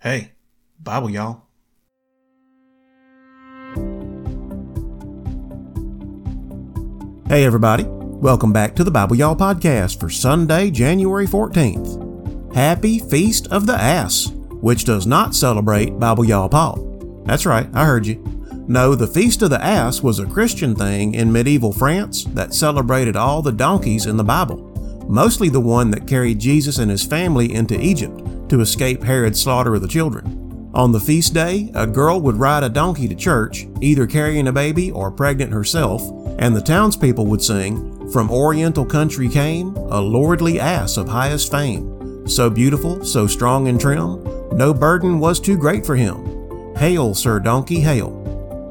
Hey, Bible, y'all. Hey, everybody. Welcome back to the Bible Y'all podcast for Sunday, January 14th. Happy Feast of the Ass, which does not celebrate Bible Y'all Paul. That's right, I heard you. No, the Feast of the Ass was a Christian thing in medieval France that celebrated all the donkeys in the Bible, mostly the one that carried Jesus and his family into Egypt to escape Herod's slaughter of the children. On the feast day, a girl would ride a donkey to church, either carrying a baby or pregnant herself, and the townspeople would sing, From Oriental country came a lordly ass of highest fame, so beautiful, so strong and trim, no burden was too great for him. Hail, Sir Donkey, hail.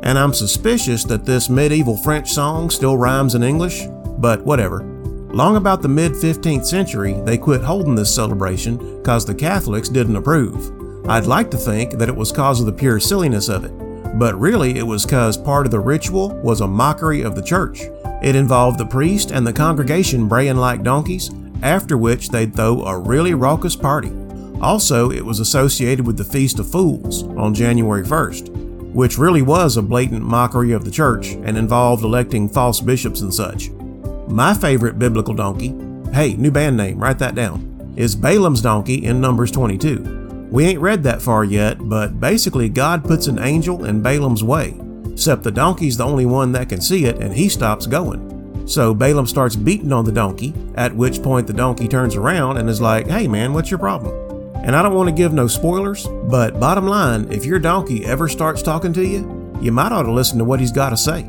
And I'm suspicious that this medieval French song still rhymes in English, but whatever. Long about the mid 15th century, they quit holding this celebration because the Catholics didn't approve. I'd like to think that it was cause of the pure silliness of it, but really it was cause part of the ritual was a mockery of the church. It involved the priest and the congregation braying like donkeys, after which they'd throw a really raucous party. Also, it was associated with the Feast of Fools on January 1st, which really was a blatant mockery of the church and involved electing false bishops and such. My favorite biblical donkey, hey, new band name, write that down, is Balaam's donkey in Numbers 22. We ain't read that far yet, but basically, God puts an angel in Balaam's way, except the donkey's the only one that can see it and he stops going. So Balaam starts beating on the donkey, at which point the donkey turns around and is like, hey man, what's your problem? And I don't want to give no spoilers, but bottom line, if your donkey ever starts talking to you, you might ought to listen to what he's got to say.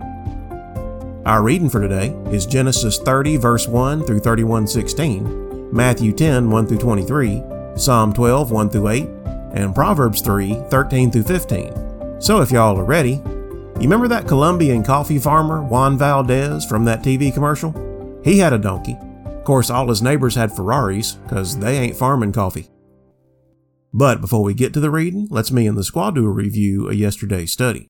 Our reading for today is Genesis 30, verse 1 through 31, 16, Matthew 10, 1 through 23, Psalm 12, 1 through 8, and Proverbs 3, 13 through 15. So if y'all are ready, you remember that Colombian coffee farmer, Juan Valdez, from that TV commercial? He had a donkey. Of course, all his neighbors had Ferraris, because they ain't farming coffee. But before we get to the reading, let's me and the squad do a review of yesterday's study.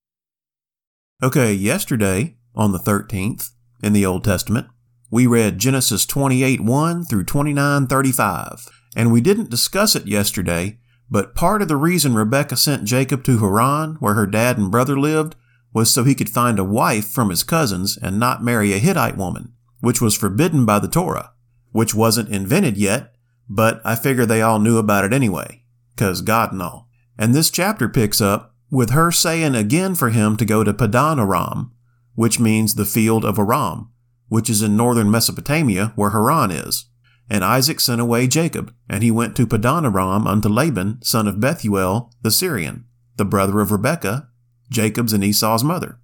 Okay, yesterday, on the 13th, in the Old Testament, we read Genesis 28 1 through 29 35. And we didn't discuss it yesterday, but part of the reason Rebecca sent Jacob to Haran, where her dad and brother lived, was so he could find a wife from his cousins and not marry a Hittite woman, which was forbidden by the Torah, which wasn't invented yet, but I figure they all knew about it anyway, 'cause God and all. And this chapter picks up with her saying again for him to go to Padan Aram, which means the field of Aram, which is in northern Mesopotamia where Haran is. And Isaac sent away Jacob, and he went to Padanaram unto Laban, son of Bethuel, the Syrian, the brother of Rebekah, Jacob's and Esau's mother.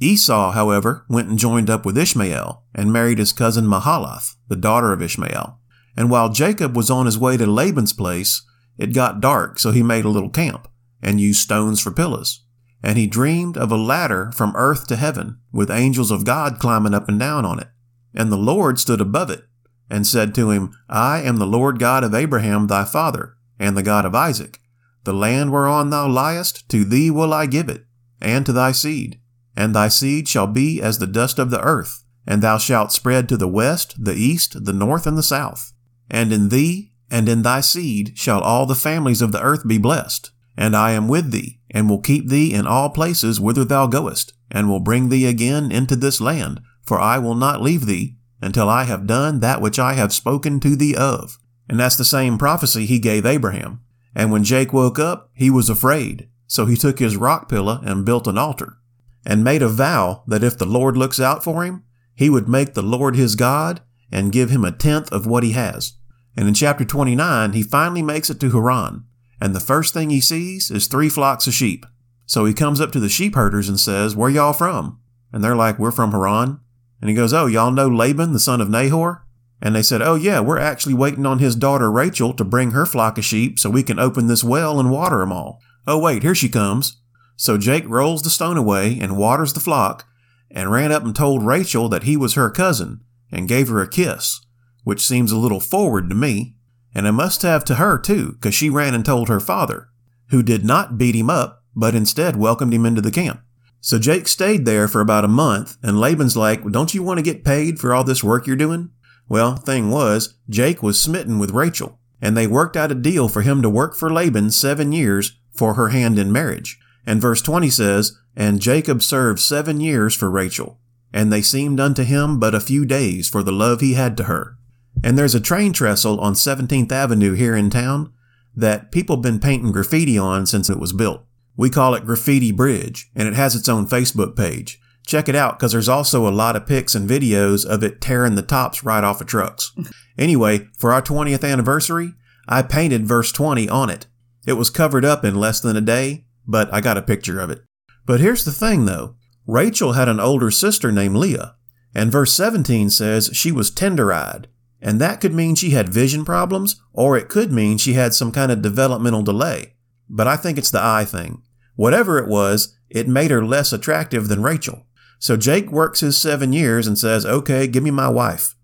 Esau, however, went and joined up with Ishmael, and married his cousin Mahalath, the daughter of Ishmael. And while Jacob was on his way to Laban's place, it got dark, so he made a little camp, and used stones for pillars. And he dreamed of a ladder from earth to heaven, with angels of God climbing up and down on it. And the Lord stood above it, and said to him, I am the Lord God of Abraham thy father, and the God of Isaac. The land whereon thou liest, to thee will I give it, and to thy seed. And thy seed shall be as the dust of the earth, and thou shalt spread to the west, the east, the north, and the south. And in thee and in thy seed shall all the families of the earth be blessed. And I am with thee, and will keep thee in all places whither thou goest, and will bring thee again into this land, for I will not leave thee, until I have done that which I have spoken to thee of. And that's the same prophecy he gave Abraham. And when Jake woke up, he was afraid. So he took his rock pillar and built an altar, and made a vow that if the Lord looks out for him, he would make the Lord his God and give him a tenth of what he has. And in chapter 29, he finally makes it to Haran, and the first thing he sees is three flocks of sheep. So he comes up to the sheep herders and says, Where y'all from? And they're like, We're from Haran. And he goes, Oh, y'all know Laban, the son of Nahor? And they said, Oh, yeah, we're actually waiting on his daughter Rachel to bring her flock of sheep so we can open this well and water 'em all. Oh, wait, here she comes. So Jake rolls the stone away and waters the flock and ran up and told Rachel that he was her cousin and gave her a kiss, which seems a little forward to me. And it must have to her too, because she ran and told her father, who did not beat him up, but instead welcomed him into the camp. So Jake stayed there for about a month, and Laban's like, Don't you want to get paid for all this work you're doing? Well, thing was, Jake was smitten with Rachel, and they worked out a deal for him to work for Laban seven years for her hand in marriage. And verse 20 says, And Jacob served seven years for Rachel, and they seemed unto him but a few days for the love he had to her. And there's a train trestle on 17th Avenue here in town that people have been painting graffiti on since it was built. We call it Graffiti Bridge, and it has its own Facebook page. Check it out because there's also a lot of pics and videos of it tearing the tops right off of trucks. anyway, for our 20th anniversary, I painted verse 20 on it. It was covered up in less than a day, but I got a picture of it. But here's the thing though. Rachel had an older sister named Leah, and verse 17 says she was tender-eyed, and that could mean she had vision problems, or it could mean she had some kind of developmental delay. But I think it's the eye thing. Whatever it was, it made her less attractive than Rachel. So Jake works his seven years and says, okay, give me my wife.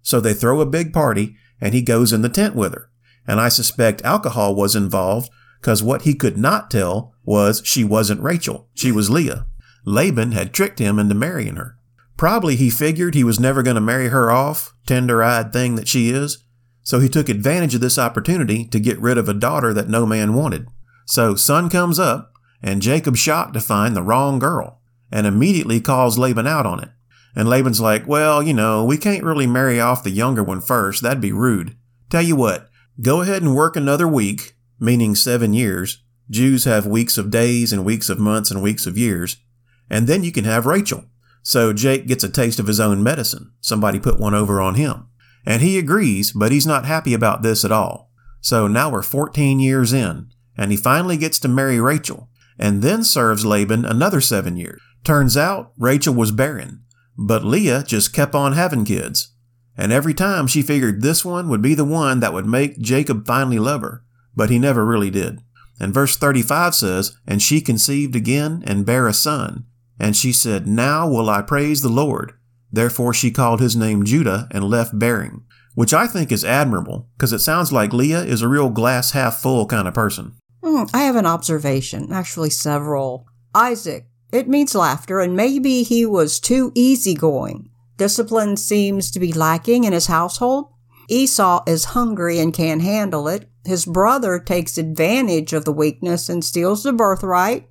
So they throw a big party and he goes in the tent with her. And I suspect alcohol was involved because what he could not tell was she wasn't Rachel. She was Leah. Laban had tricked him into marrying her. Probably he figured he was never going to marry her off, tender eyed thing that she is. So he took advantage of this opportunity to get rid of a daughter that no man wanted. So sun comes up and Jacob's shocked to find the wrong girl and immediately calls Laban out on it. And Laban's like, well, you know, we can't really marry off the younger one first. That'd be rude. Tell you what, go ahead and work another week, meaning seven years. Jews have weeks of days and weeks of months and weeks of years. And then you can have Rachel. So Jake gets a taste of his own medicine. Somebody put one over on him. And he agrees, but he's not happy about this at all. So now we're 14 years in, and he finally gets to marry Rachel, and then serves Laban another seven years. Turns out Rachel was barren, but Leah just kept on having kids. And every time she figured this one would be the one that would make Jacob finally love her, but he never really did. And verse 35 says, And she conceived again and bare a son. And she said, Now will I praise the Lord. Therefore she called his name Judah and left bearing, which I think is admirable because it sounds like Leah is a real glass half full kind of person. Mm, I have an observation, actually several. Isaac it means laughter, and maybe he was too easygoing. Discipline seems to be lacking in his household. Esau is hungry and can't handle it. His brother takes advantage of the weakness and steals the birthright.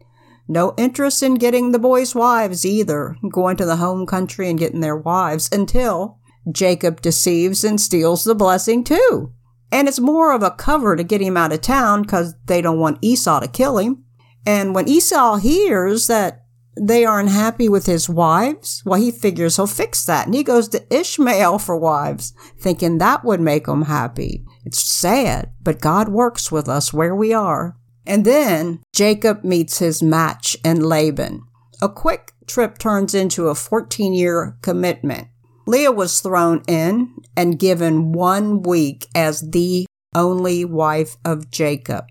No interest in getting the boys' wives either, going to the home country and getting their wives until Jacob deceives and steals the blessing too. And it's more of a cover to get him out of town because they don't want Esau to kill him. And when Esau hears that they aren't happy with his wives. Well, he figures he'll fix that. And he goes to Ishmael for wives, thinking that would make him happy. It's sad, but God works with us where we are. And then Jacob meets his match in Laban. A quick trip turns into a 14 year commitment. Leah was thrown in and given one week as the only wife of Jacob.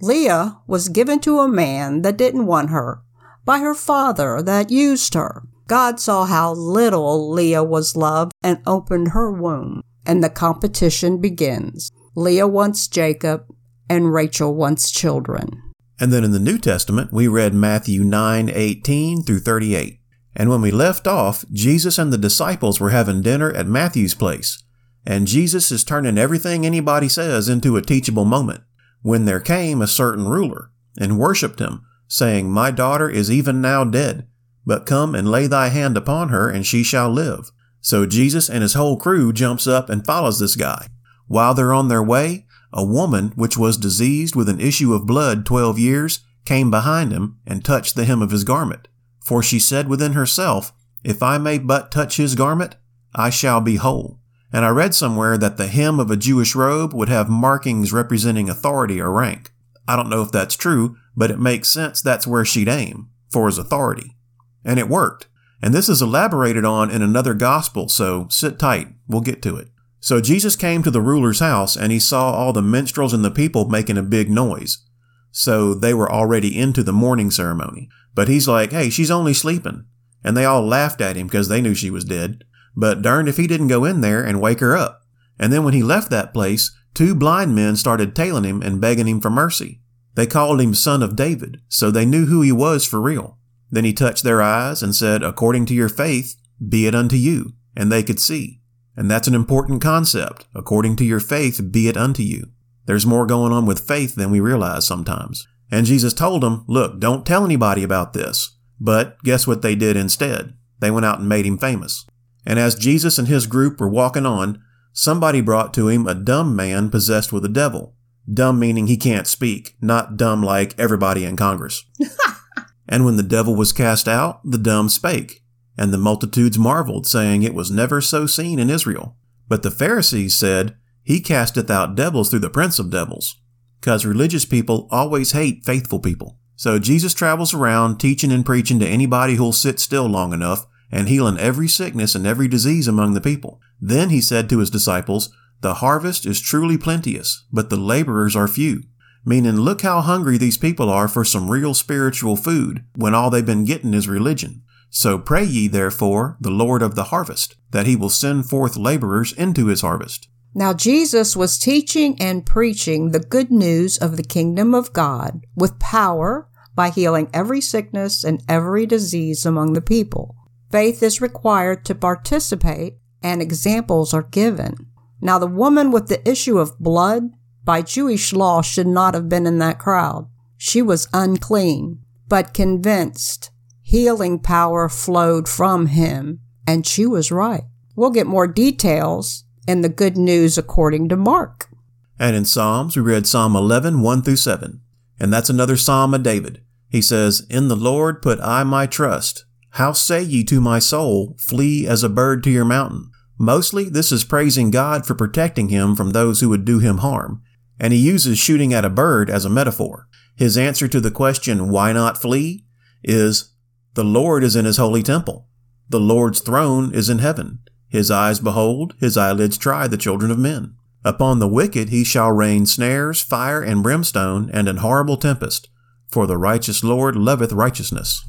Leah was given to a man that didn't want her by her father that used her. God saw how little Leah was loved and opened her womb, and the competition begins. Leah wants Jacob, and Rachel wants children. And then in the New Testament, we read Matthew 9 18 through 38. And when we left off, Jesus and the disciples were having dinner at Matthew's place. And Jesus is turning everything anybody says into a teachable moment. When there came a certain ruler and worshipped him, saying, My daughter is even now dead, but come and lay thy hand upon her, and she shall live. So Jesus and his whole crew jumps up and follows this guy. While they're on their way, a woman which was diseased with an issue of blood twelve years came behind him and touched the hem of his garment. For she said within herself, If I may but touch his garment, I shall be whole. And I read somewhere that the hem of a Jewish robe would have markings representing authority or rank. I don't know if that's true, but it makes sense that's where she'd aim, for his authority. And it worked. And this is elaborated on in another gospel, so sit tight, we'll get to it. So Jesus came to the ruler's house and he saw all the minstrels and the people making a big noise. So they were already into the mourning ceremony. But he's like, hey, she's only sleeping. And they all laughed at him because they knew she was dead. But darned if he didn't go in there and wake her up. And then when he left that place, two blind men started tailing him and begging him for mercy. They called him Son of David, so they knew who he was for real. Then he touched their eyes and said, According to your faith, be it unto you. And they could see. And that's an important concept. According to your faith, be it unto you. There's more going on with faith than we realize sometimes. And Jesus told them, Look, don't tell anybody about this. But guess what they did instead? They went out and made him famous. And as Jesus and his group were walking on, somebody brought to him a dumb man possessed with a devil. Dumb meaning he can't speak, not dumb like everybody in Congress. and when the devil was cast out, the dumb spake. And the multitudes marveled, saying it was never so seen in Israel. But the Pharisees said, He casteth out devils through the prince of devils. Because religious people always hate faithful people. So Jesus travels around teaching and preaching to anybody who'll sit still long enough and healing every sickness and every disease among the people. Then he said to his disciples, The harvest is truly plenteous, but the laborers are few. Meaning, look how hungry these people are for some real spiritual food when all they've been getting is religion. So pray ye therefore the Lord of the harvest, that he will send forth laborers into his harvest. Now Jesus was teaching and preaching the good news of the kingdom of God with power by healing every sickness and every disease among the people. Faith is required to participate and examples are given. Now the woman with the issue of blood by Jewish law should not have been in that crowd. She was unclean, but convinced healing power flowed from him, and she was right. We'll get more details in the good news according to Mark. And in Psalms, we read Psalm 11, 1 through 7. And that's another Psalm of David. He says, In the Lord put I my trust. How say ye to my soul, Flee as a bird to your mountain? Mostly, this is praising God for protecting him from those who would do him harm. And he uses shooting at a bird as a metaphor. His answer to the question, Why not flee? is, the Lord is in his holy temple. The Lord's throne is in heaven. His eyes behold, his eyelids try the children of men. Upon the wicked he shall rain snares, fire, and brimstone, and an horrible tempest. For the righteous Lord loveth righteousness.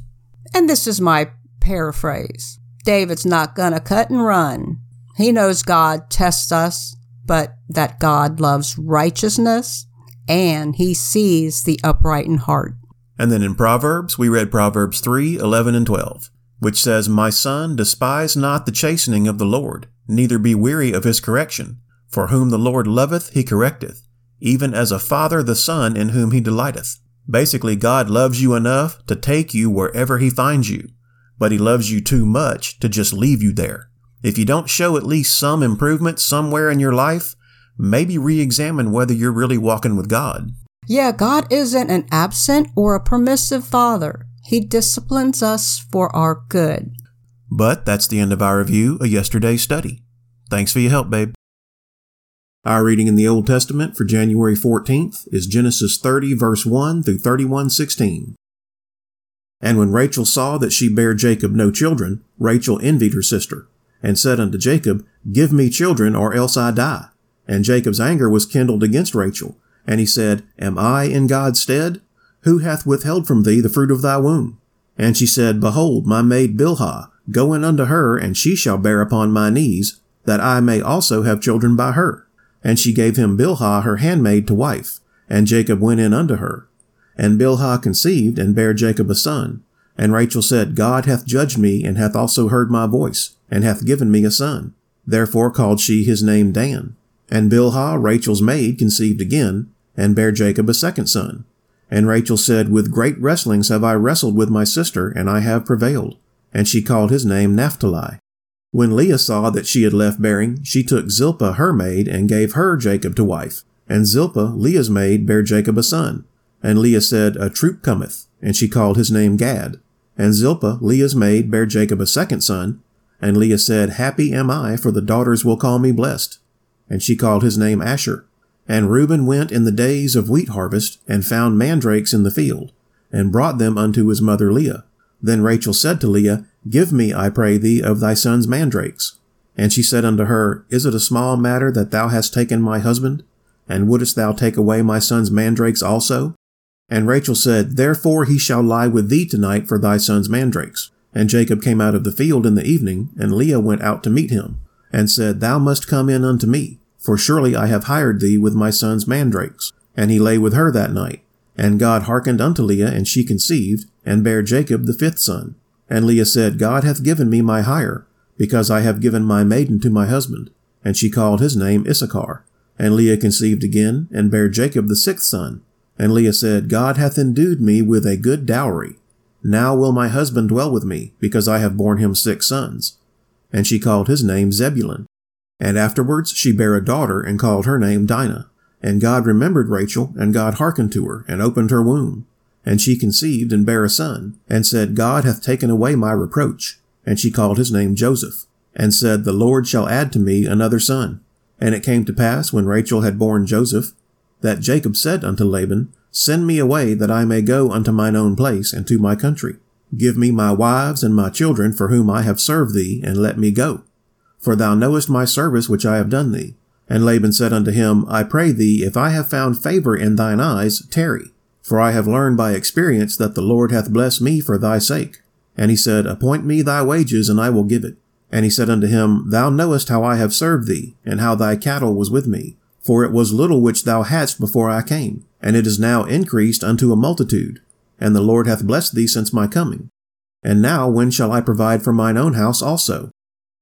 And this is my paraphrase David's not gonna cut and run. He knows God tests us, but that God loves righteousness, and he sees the upright in heart. And then in Proverbs, we read Proverbs 3 11 and 12, which says, My son, despise not the chastening of the Lord, neither be weary of his correction. For whom the Lord loveth, he correcteth, even as a father the son in whom he delighteth. Basically, God loves you enough to take you wherever he finds you, but he loves you too much to just leave you there. If you don't show at least some improvement somewhere in your life, maybe re examine whether you're really walking with God. Yeah, God isn't an absent or a permissive father. He disciplines us for our good. But that's the end of our review of yesterday's study. Thanks for your help, babe. Our reading in the Old Testament for January 14th is Genesis 30 verse 1 through 31:16. And when Rachel saw that she bare Jacob no children, Rachel envied her sister, and said unto Jacob, Give me children, or else I die. And Jacob's anger was kindled against Rachel, and he said, Am I in God's stead? Who hath withheld from thee the fruit of thy womb? And she said, Behold, my maid Bilhah, go in unto her, and she shall bear upon my knees, that I may also have children by her. And she gave him Bilhah her handmaid to wife, and Jacob went in unto her. And Bilhah conceived, and bare Jacob a son. And Rachel said, God hath judged me, and hath also heard my voice, and hath given me a son. Therefore called she his name Dan. And Bilhah, Rachel's maid, conceived again, and bare Jacob a second son. And Rachel said, With great wrestlings have I wrestled with my sister, and I have prevailed. And she called his name Naphtali. When Leah saw that she had left bearing, she took Zilpah her maid, and gave her Jacob to wife. And Zilpah, Leah's maid, bare Jacob a son. And Leah said, A troop cometh, and she called his name Gad. And Zilpah, Leah's maid, bare Jacob a second son. And Leah said, Happy am I, for the daughters will call me blessed. And she called his name Asher. And Reuben went in the days of wheat harvest, and found mandrakes in the field, and brought them unto his mother Leah. Then Rachel said to Leah, Give me, I pray thee, of thy son's mandrakes. And she said unto her, Is it a small matter that thou hast taken my husband? And wouldest thou take away my son's mandrakes also? And Rachel said, Therefore he shall lie with thee tonight for thy son's mandrakes. And Jacob came out of the field in the evening, and Leah went out to meet him, and said, Thou must come in unto me. For surely I have hired thee with my son's mandrakes. And he lay with her that night. And God hearkened unto Leah, and she conceived, and bare Jacob the fifth son. And Leah said, God hath given me my hire, because I have given my maiden to my husband. And she called his name Issachar. And Leah conceived again, and bare Jacob the sixth son. And Leah said, God hath endued me with a good dowry. Now will my husband dwell with me, because I have borne him six sons. And she called his name Zebulun. And afterwards she bare a daughter, and called her name Dinah. And God remembered Rachel, and God hearkened to her, and opened her womb. And she conceived and bare a son, and said, God hath taken away my reproach. And she called his name Joseph, and said, The Lord shall add to me another son. And it came to pass, when Rachel had borne Joseph, that Jacob said unto Laban, Send me away that I may go unto mine own place and to my country. Give me my wives and my children for whom I have served thee, and let me go. For thou knowest my service which I have done thee. And Laban said unto him, I pray thee, if I have found favor in thine eyes, tarry. For I have learned by experience that the Lord hath blessed me for thy sake. And he said, Appoint me thy wages, and I will give it. And he said unto him, Thou knowest how I have served thee, and how thy cattle was with me. For it was little which thou hadst before I came, and it is now increased unto a multitude. And the Lord hath blessed thee since my coming. And now when shall I provide for mine own house also?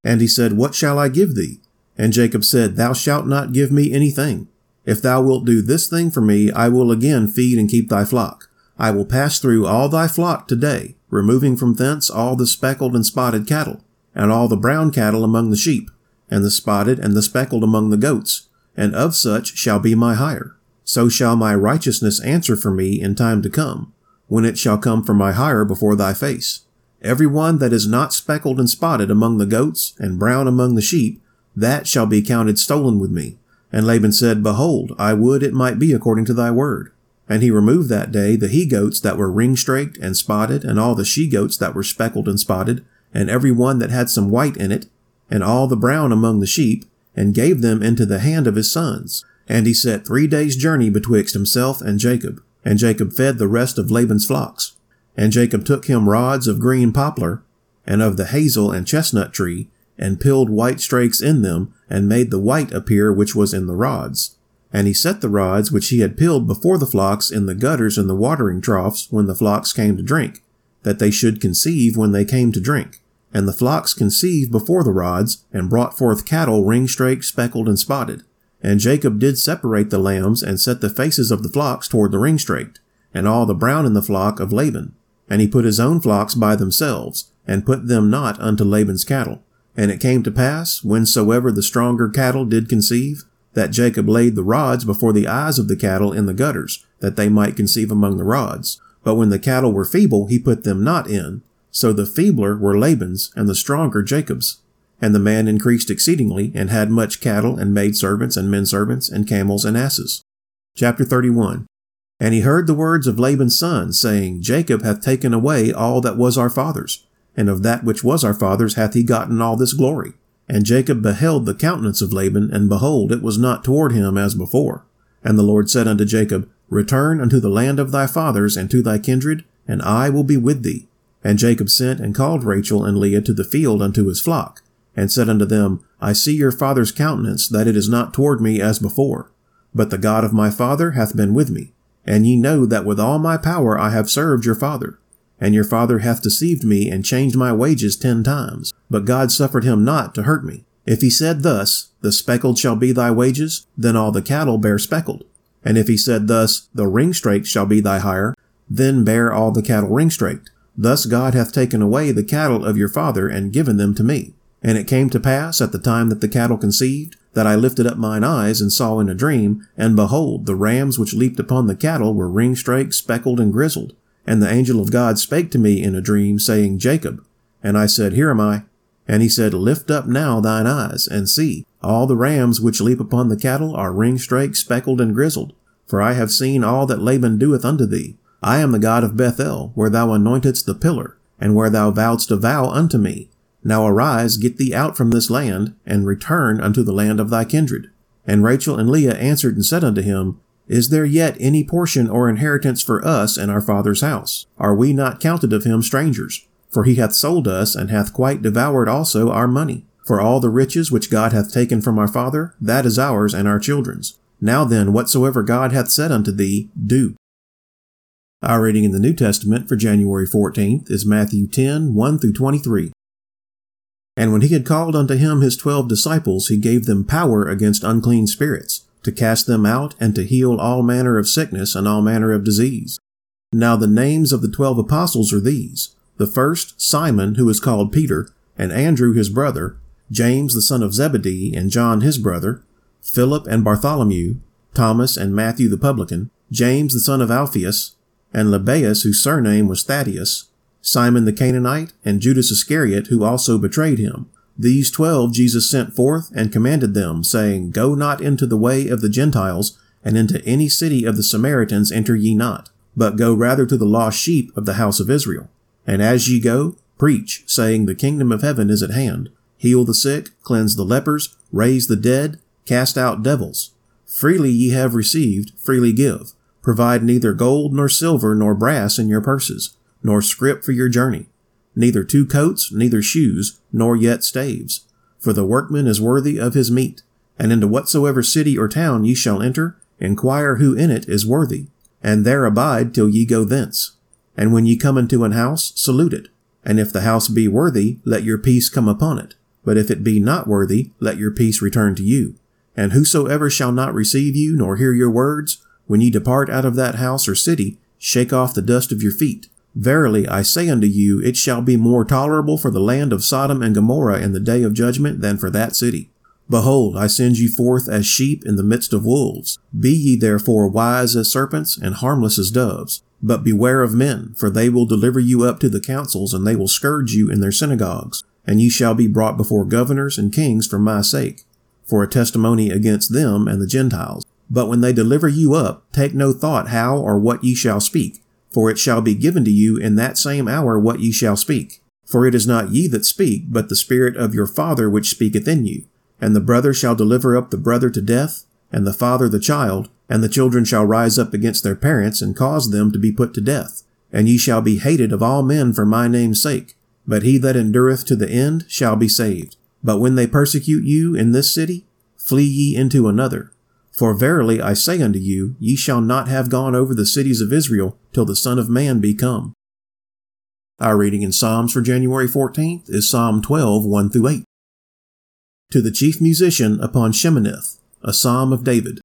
And he said, What shall I give thee? And Jacob said, Thou shalt not give me anything. If thou wilt do this thing for me, I will again feed and keep thy flock. I will pass through all thy flock today, removing from thence all the speckled and spotted cattle, and all the brown cattle among the sheep, and the spotted and the speckled among the goats, and of such shall be my hire. So shall my righteousness answer for me in time to come, when it shall come for my hire before thy face. Every one that is not speckled and spotted among the goats, and brown among the sheep, that shall be counted stolen with me. And Laban said, Behold, I would it might be according to thy word. And he removed that day the he goats that were ring straked and spotted, and all the she goats that were speckled and spotted, and every one that had some white in it, and all the brown among the sheep, and gave them into the hand of his sons. And he set three days' journey betwixt himself and Jacob. And Jacob fed the rest of Laban's flocks. And Jacob took him rods of green poplar, and of the hazel and chestnut tree, and pilled white strakes in them, and made the white appear which was in the rods. And he set the rods which he had pilled before the flocks in the gutters and the watering troughs when the flocks came to drink, that they should conceive when they came to drink. And the flocks conceived before the rods, and brought forth cattle ring-straked, speckled, and spotted. And Jacob did separate the lambs, and set the faces of the flocks toward the ring-straked, and all the brown in the flock of Laban. And he put his own flocks by themselves, and put them not unto Laban's cattle. And it came to pass, whensoever the stronger cattle did conceive, that Jacob laid the rods before the eyes of the cattle in the gutters, that they might conceive among the rods. But when the cattle were feeble, he put them not in. So the feebler were Laban's, and the stronger Jacob's. And the man increased exceedingly, and had much cattle, and maid servants, and men servants, and camels, and asses. Chapter 31 And he heard the words of Laban's son, saying, Jacob hath taken away all that was our father's and of that which was our father's hath he gotten all this glory. And Jacob beheld the countenance of Laban, and behold, it was not toward him as before. And the Lord said unto Jacob, Return unto the land of thy fathers and to thy kindred, and I will be with thee. And Jacob sent and called Rachel and Leah to the field unto his flock, and said unto them, I see your father's countenance, that it is not toward me as before. But the God of my father hath been with me, and ye know that with all my power I have served your father and your father hath deceived me and changed my wages ten times. But God suffered him not to hurt me. If he said thus, The speckled shall be thy wages, then all the cattle bear speckled. And if he said thus, The ring-straked shall be thy hire, then bear all the cattle ring-straked. Thus God hath taken away the cattle of your father and given them to me. And it came to pass at the time that the cattle conceived, that I lifted up mine eyes and saw in a dream, and behold, the rams which leaped upon the cattle were ring-straked, speckled, and grizzled. And the angel of God spake to me in a dream, saying, Jacob. And I said, Here am I. And he said, Lift up now thine eyes, and see, all the rams which leap upon the cattle are ring-straked, speckled, and grizzled. For I have seen all that Laban doeth unto thee. I am the God of Bethel, where thou anointedst the pillar, and where thou vowedst a vow unto me. Now arise, get thee out from this land, and return unto the land of thy kindred. And Rachel and Leah answered and said unto him, is there yet any portion or inheritance for us in our father's house? Are we not counted of him strangers? For he hath sold us, and hath quite devoured also our money. For all the riches which God hath taken from our father, that is ours and our children's. Now then, whatsoever God hath said unto thee, do. Our reading in the New Testament for January 14th is Matthew 10, 1 through 23. And when he had called unto him his twelve disciples, he gave them power against unclean spirits to cast them out, and to heal all manner of sickness and all manner of disease. Now the names of the twelve apostles are these the first, Simon, who is called Peter, and Andrew his brother, James the son of Zebedee, and John his brother, Philip and Bartholomew, Thomas and Matthew the publican, James the son of Alphaeus, and Lebbaeus whose surname was Thaddeus, Simon the Canaanite, and Judas Iscariot who also betrayed him. These twelve Jesus sent forth and commanded them, saying, Go not into the way of the Gentiles, and into any city of the Samaritans enter ye not, but go rather to the lost sheep of the house of Israel. And as ye go, preach, saying, The kingdom of heaven is at hand. Heal the sick, cleanse the lepers, raise the dead, cast out devils. Freely ye have received, freely give. Provide neither gold nor silver nor brass in your purses, nor scrip for your journey neither two coats, neither shoes, nor yet staves. For the workman is worthy of his meat. And into whatsoever city or town ye shall enter, inquire who in it is worthy, and there abide till ye go thence. And when ye come into an house, salute it. And if the house be worthy, let your peace come upon it. But if it be not worthy, let your peace return to you. And whosoever shall not receive you, nor hear your words, when ye depart out of that house or city, shake off the dust of your feet. Verily I say unto you, it shall be more tolerable for the land of Sodom and Gomorrah in the day of judgment than for that city. Behold, I send you forth as sheep in the midst of wolves. Be ye therefore wise as serpents and harmless as doves. But beware of men, for they will deliver you up to the councils, and they will scourge you in their synagogues. And ye shall be brought before governors and kings for my sake, for a testimony against them and the Gentiles. But when they deliver you up, take no thought how or what ye shall speak for it shall be given to you in that same hour what ye shall speak. For it is not ye that speak, but the Spirit of your Father which speaketh in you. And the brother shall deliver up the brother to death, and the father the child, and the children shall rise up against their parents, and cause them to be put to death. And ye shall be hated of all men for my name's sake. But he that endureth to the end shall be saved. But when they persecute you in this city, flee ye into another. For verily I say unto you, ye shall not have gone over the cities of Israel till the Son of Man be come. Our reading in Psalms for January 14th is Psalm 12, 1 through 8. To the chief musician upon Sheminith, a psalm of David.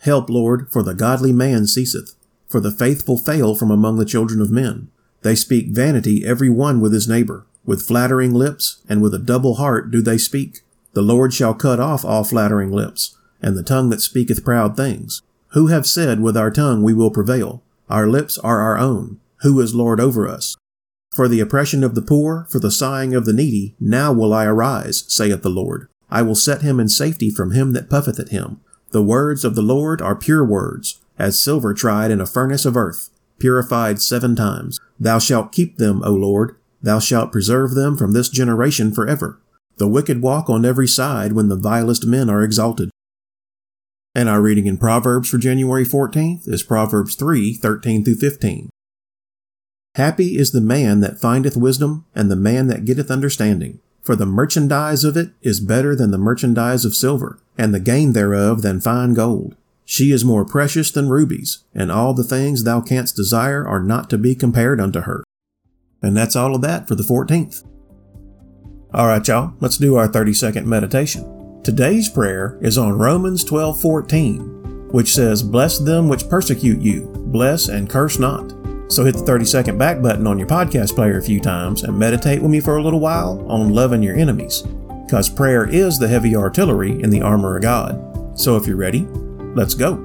Help, Lord, for the godly man ceaseth, for the faithful fail from among the children of men. They speak vanity every one with his neighbor. With flattering lips and with a double heart do they speak. The Lord shall cut off all flattering lips and the tongue that speaketh proud things. Who have said with our tongue we will prevail? Our lips are our own. Who is Lord over us? For the oppression of the poor, for the sighing of the needy, now will I arise, saith the Lord. I will set him in safety from him that puffeth at him. The words of the Lord are pure words, as silver tried in a furnace of earth, purified seven times. Thou shalt keep them, O Lord. Thou shalt preserve them from this generation forever. The wicked walk on every side when the vilest men are exalted. And our reading in Proverbs for January 14th is Proverbs 3 13 through 15. Happy is the man that findeth wisdom, and the man that getteth understanding. For the merchandise of it is better than the merchandise of silver, and the gain thereof than fine gold. She is more precious than rubies, and all the things thou canst desire are not to be compared unto her. And that's all of that for the 14th. All right, y'all, let's do our 30 second meditation. Today's prayer is on Romans 12:14, which says, "Bless them which persecute you, bless and curse not." So hit the 30 second back button on your podcast player a few times and meditate with me for a little while on loving your enemies, because prayer is the heavy artillery in the armor of God. So if you're ready, let's go.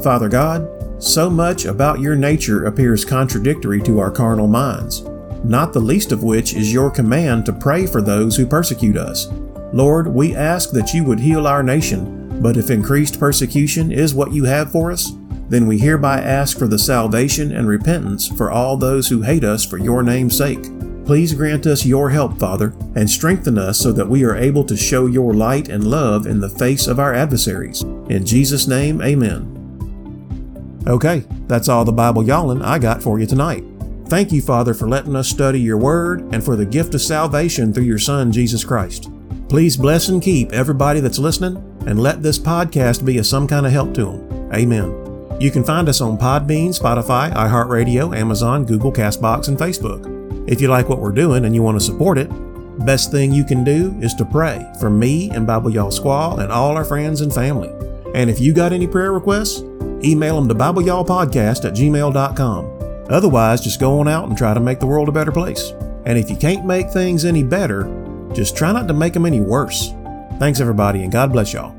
Father God, so much about your nature appears contradictory to our carnal minds, not the least of which is your command to pray for those who persecute us. Lord, we ask that you would heal our nation, but if increased persecution is what you have for us, then we hereby ask for the salvation and repentance for all those who hate us for your name's sake. Please grant us your help, Father, and strengthen us so that we are able to show your light and love in the face of our adversaries. In Jesus' name, amen. Okay, that's all the Bible yawling I got for you tonight. Thank you, Father, for letting us study your word and for the gift of salvation through your Son, Jesus Christ. Please bless and keep everybody that's listening and let this podcast be of some kind of help to them. Amen. You can find us on Podbean, Spotify, iHeartRadio, Amazon, Google, Castbox, and Facebook. If you like what we're doing and you want to support it, best thing you can do is to pray for me and Bible Y'all Squaw and all our friends and family. And if you got any prayer requests, email them to BibleYallPodcast at gmail.com. Otherwise, just go on out and try to make the world a better place. And if you can't make things any better, just try not to make them any worse. Thanks, everybody, and God bless y'all.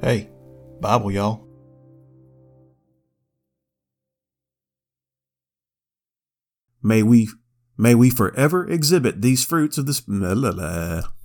Hey, Bible, y'all. May we may we forever exhibit these fruits of the.